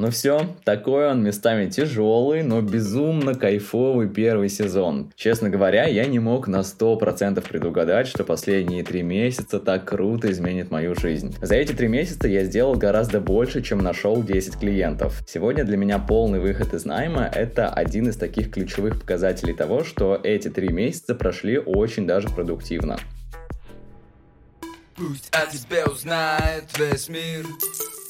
Ну все, такой он местами тяжелый, но безумно кайфовый первый сезон. Честно говоря, я не мог на 100% предугадать, что последние три месяца так круто изменит мою жизнь. За эти три месяца я сделал гораздо больше, чем нашел 10 клиентов. Сегодня для меня полный выход из найма – это один из таких ключевых показателей того, что эти три месяца прошли очень даже продуктивно. Пусть о тебе узнает весь мир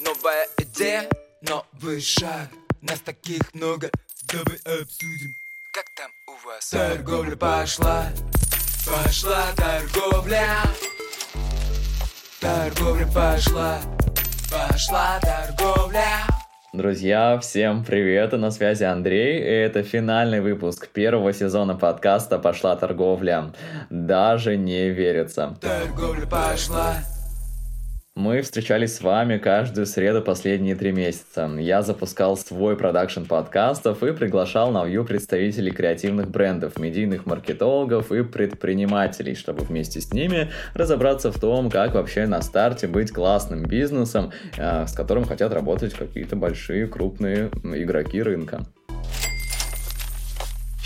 Новая идея новый шаг Нас таких много, давай обсудим Как там у вас? Торговля пошла, пошла торговля Торговля пошла, пошла торговля Друзья, всем привет, и на связи Андрей, и это финальный выпуск первого сезона подкаста «Пошла торговля». Даже не верится. Торговля пошла, мы встречались с вами каждую среду последние три месяца. Я запускал свой продакшн подкастов и приглашал на View представителей креативных брендов, медийных маркетологов и предпринимателей, чтобы вместе с ними разобраться в том, как вообще на старте быть классным бизнесом, э, с которым хотят работать какие-то большие крупные игроки рынка.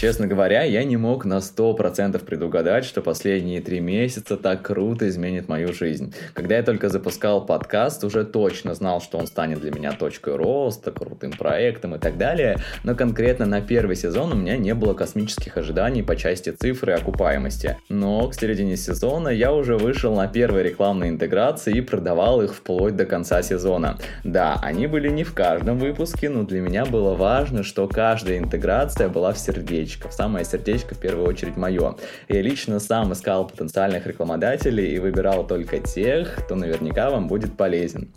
Честно говоря, я не мог на 100% предугадать, что последние три месяца так круто изменит мою жизнь. Когда я только запускал подкаст, уже точно знал, что он станет для меня точкой роста, крутым проектом и так далее, но конкретно на первый сезон у меня не было космических ожиданий по части цифры и окупаемости. Но к середине сезона я уже вышел на первые рекламные интеграции и продавал их вплоть до конца сезона. Да, они были не в каждом выпуске, но для меня было важно, что каждая интеграция была в сердечке сердечко, в самое сердечко в первую очередь мое. Я лично сам искал потенциальных рекламодателей и выбирал только тех, кто наверняка вам будет полезен.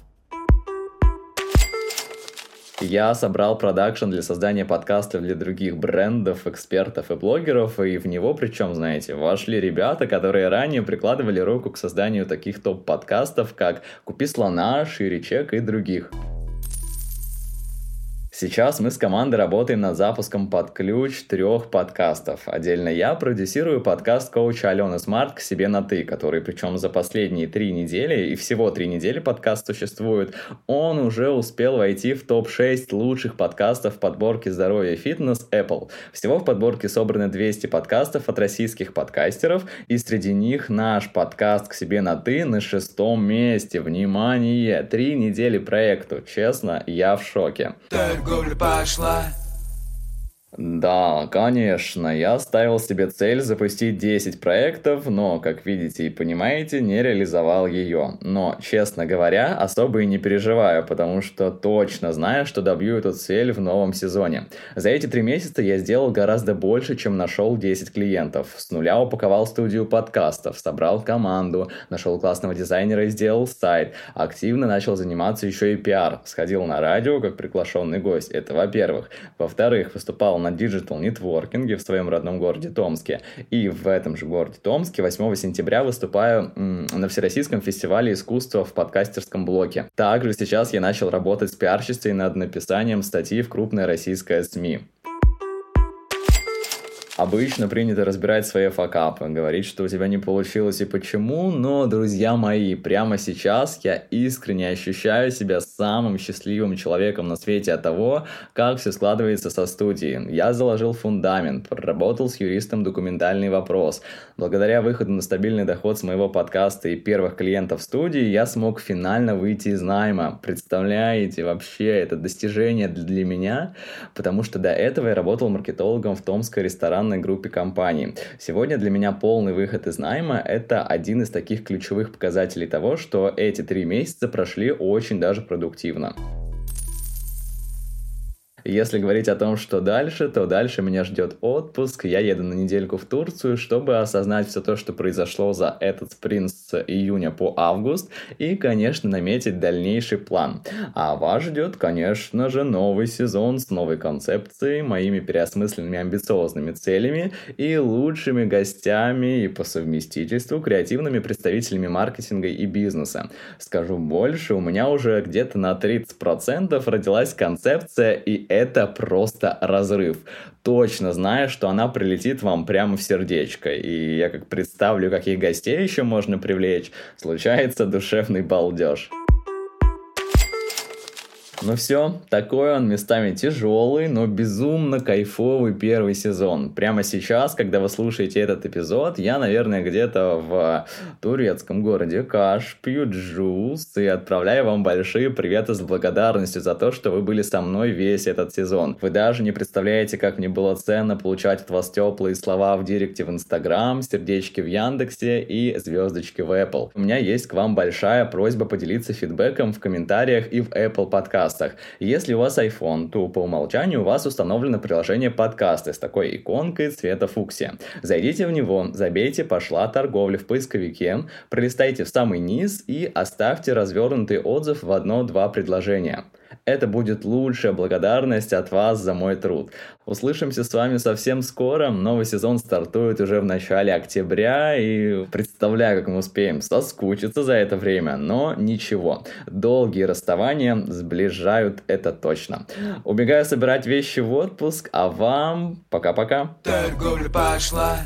Я собрал продакшн для создания подкастов для других брендов, экспертов и блогеров, и в него, причем, знаете, вошли ребята, которые ранее прикладывали руку к созданию таких топ-подкастов, как «Купи слона», «Ширичек» и других. Сейчас мы с командой работаем над запуском под ключ трех подкастов. Отдельно я продюсирую подкаст коуча Алены Смарт к себе на ты, который причем за последние три недели, и всего три недели подкаст существует, он уже успел войти в топ-6 лучших подкастов подборки здоровья и фитнес Apple. Всего в подборке собраны 200 подкастов от российских подкастеров, и среди них наш подкаст к себе на ты на шестом месте. Внимание! Три недели проекту. Честно, я в шоке. Торговля пошла. Да, конечно, я ставил себе цель запустить 10 проектов, но, как видите и понимаете, не реализовал ее. Но, честно говоря, особо и не переживаю, потому что точно знаю, что добью эту цель в новом сезоне. За эти три месяца я сделал гораздо больше, чем нашел 10 клиентов. С нуля упаковал студию подкастов, собрал команду, нашел классного дизайнера и сделал сайт. Активно начал заниматься еще и пиар. Сходил на радио как приглашенный гость, это во-первых. Во-вторых, выступал на Digital Networking в своем родном городе Томске. И в этом же городе Томске 8 сентября выступаю на Всероссийском фестивале искусства в подкастерском блоке. Также сейчас я начал работать с пиарщицей над написанием статьи в крупное российское СМИ. Обычно принято разбирать свои факапы, говорить, что у тебя не получилось и почему, но, друзья мои, прямо сейчас я искренне ощущаю себя самым счастливым человеком на свете от того, как все складывается со студией. Я заложил фундамент, проработал с юристом документальный вопрос. Благодаря выходу на стабильный доход с моего подкаста и первых клиентов студии, я смог финально выйти из найма. Представляете, вообще это достижение для меня, потому что до этого я работал маркетологом в Томской ресторане данной группе компаний. Сегодня для меня полный выход из найма – это один из таких ключевых показателей того, что эти три месяца прошли очень даже продуктивно. Если говорить о том, что дальше, то дальше меня ждет отпуск. Я еду на недельку в Турцию, чтобы осознать все то, что произошло за этот спринт с июня по август и, конечно, наметить дальнейший план. А вас ждет, конечно же, новый сезон с новой концепцией, моими переосмысленными амбициозными целями и лучшими гостями и по совместительству креативными представителями маркетинга и бизнеса. Скажу больше, у меня уже где-то на 30% родилась концепция, и это просто разрыв. Точно знаю, что она прилетит вам прямо в сердечко. И я как представлю, каких гостей еще можно привлечь, случается душевный балдеж. Ну все, такой он местами тяжелый, но безумно кайфовый первый сезон. Прямо сейчас, когда вы слушаете этот эпизод, я, наверное, где-то в турецком городе Каш пью джус и отправляю вам большие приветы с благодарностью за то, что вы были со мной весь этот сезон. Вы даже не представляете, как мне было ценно получать от вас теплые слова в директе в Инстаграм, сердечки в Яндексе и звездочки в Apple. У меня есть к вам большая просьба поделиться фидбэком в комментариях и в Apple Podcast подкастах. Если у вас iPhone, то по умолчанию у вас установлено приложение подкасты с такой иконкой цвета фуксия. Зайдите в него, забейте «Пошла торговля» в поисковике, пролистайте в самый низ и оставьте развернутый отзыв в одно-два предложения. Это будет лучшая благодарность от вас за мой труд. Услышимся с вами совсем скоро. Новый сезон стартует уже в начале октября. И представляю, как мы успеем соскучиться за это время. Но ничего. Долгие расставания сближают это точно. Убегаю собирать вещи в отпуск. А вам пока-пока. Торговля пошла.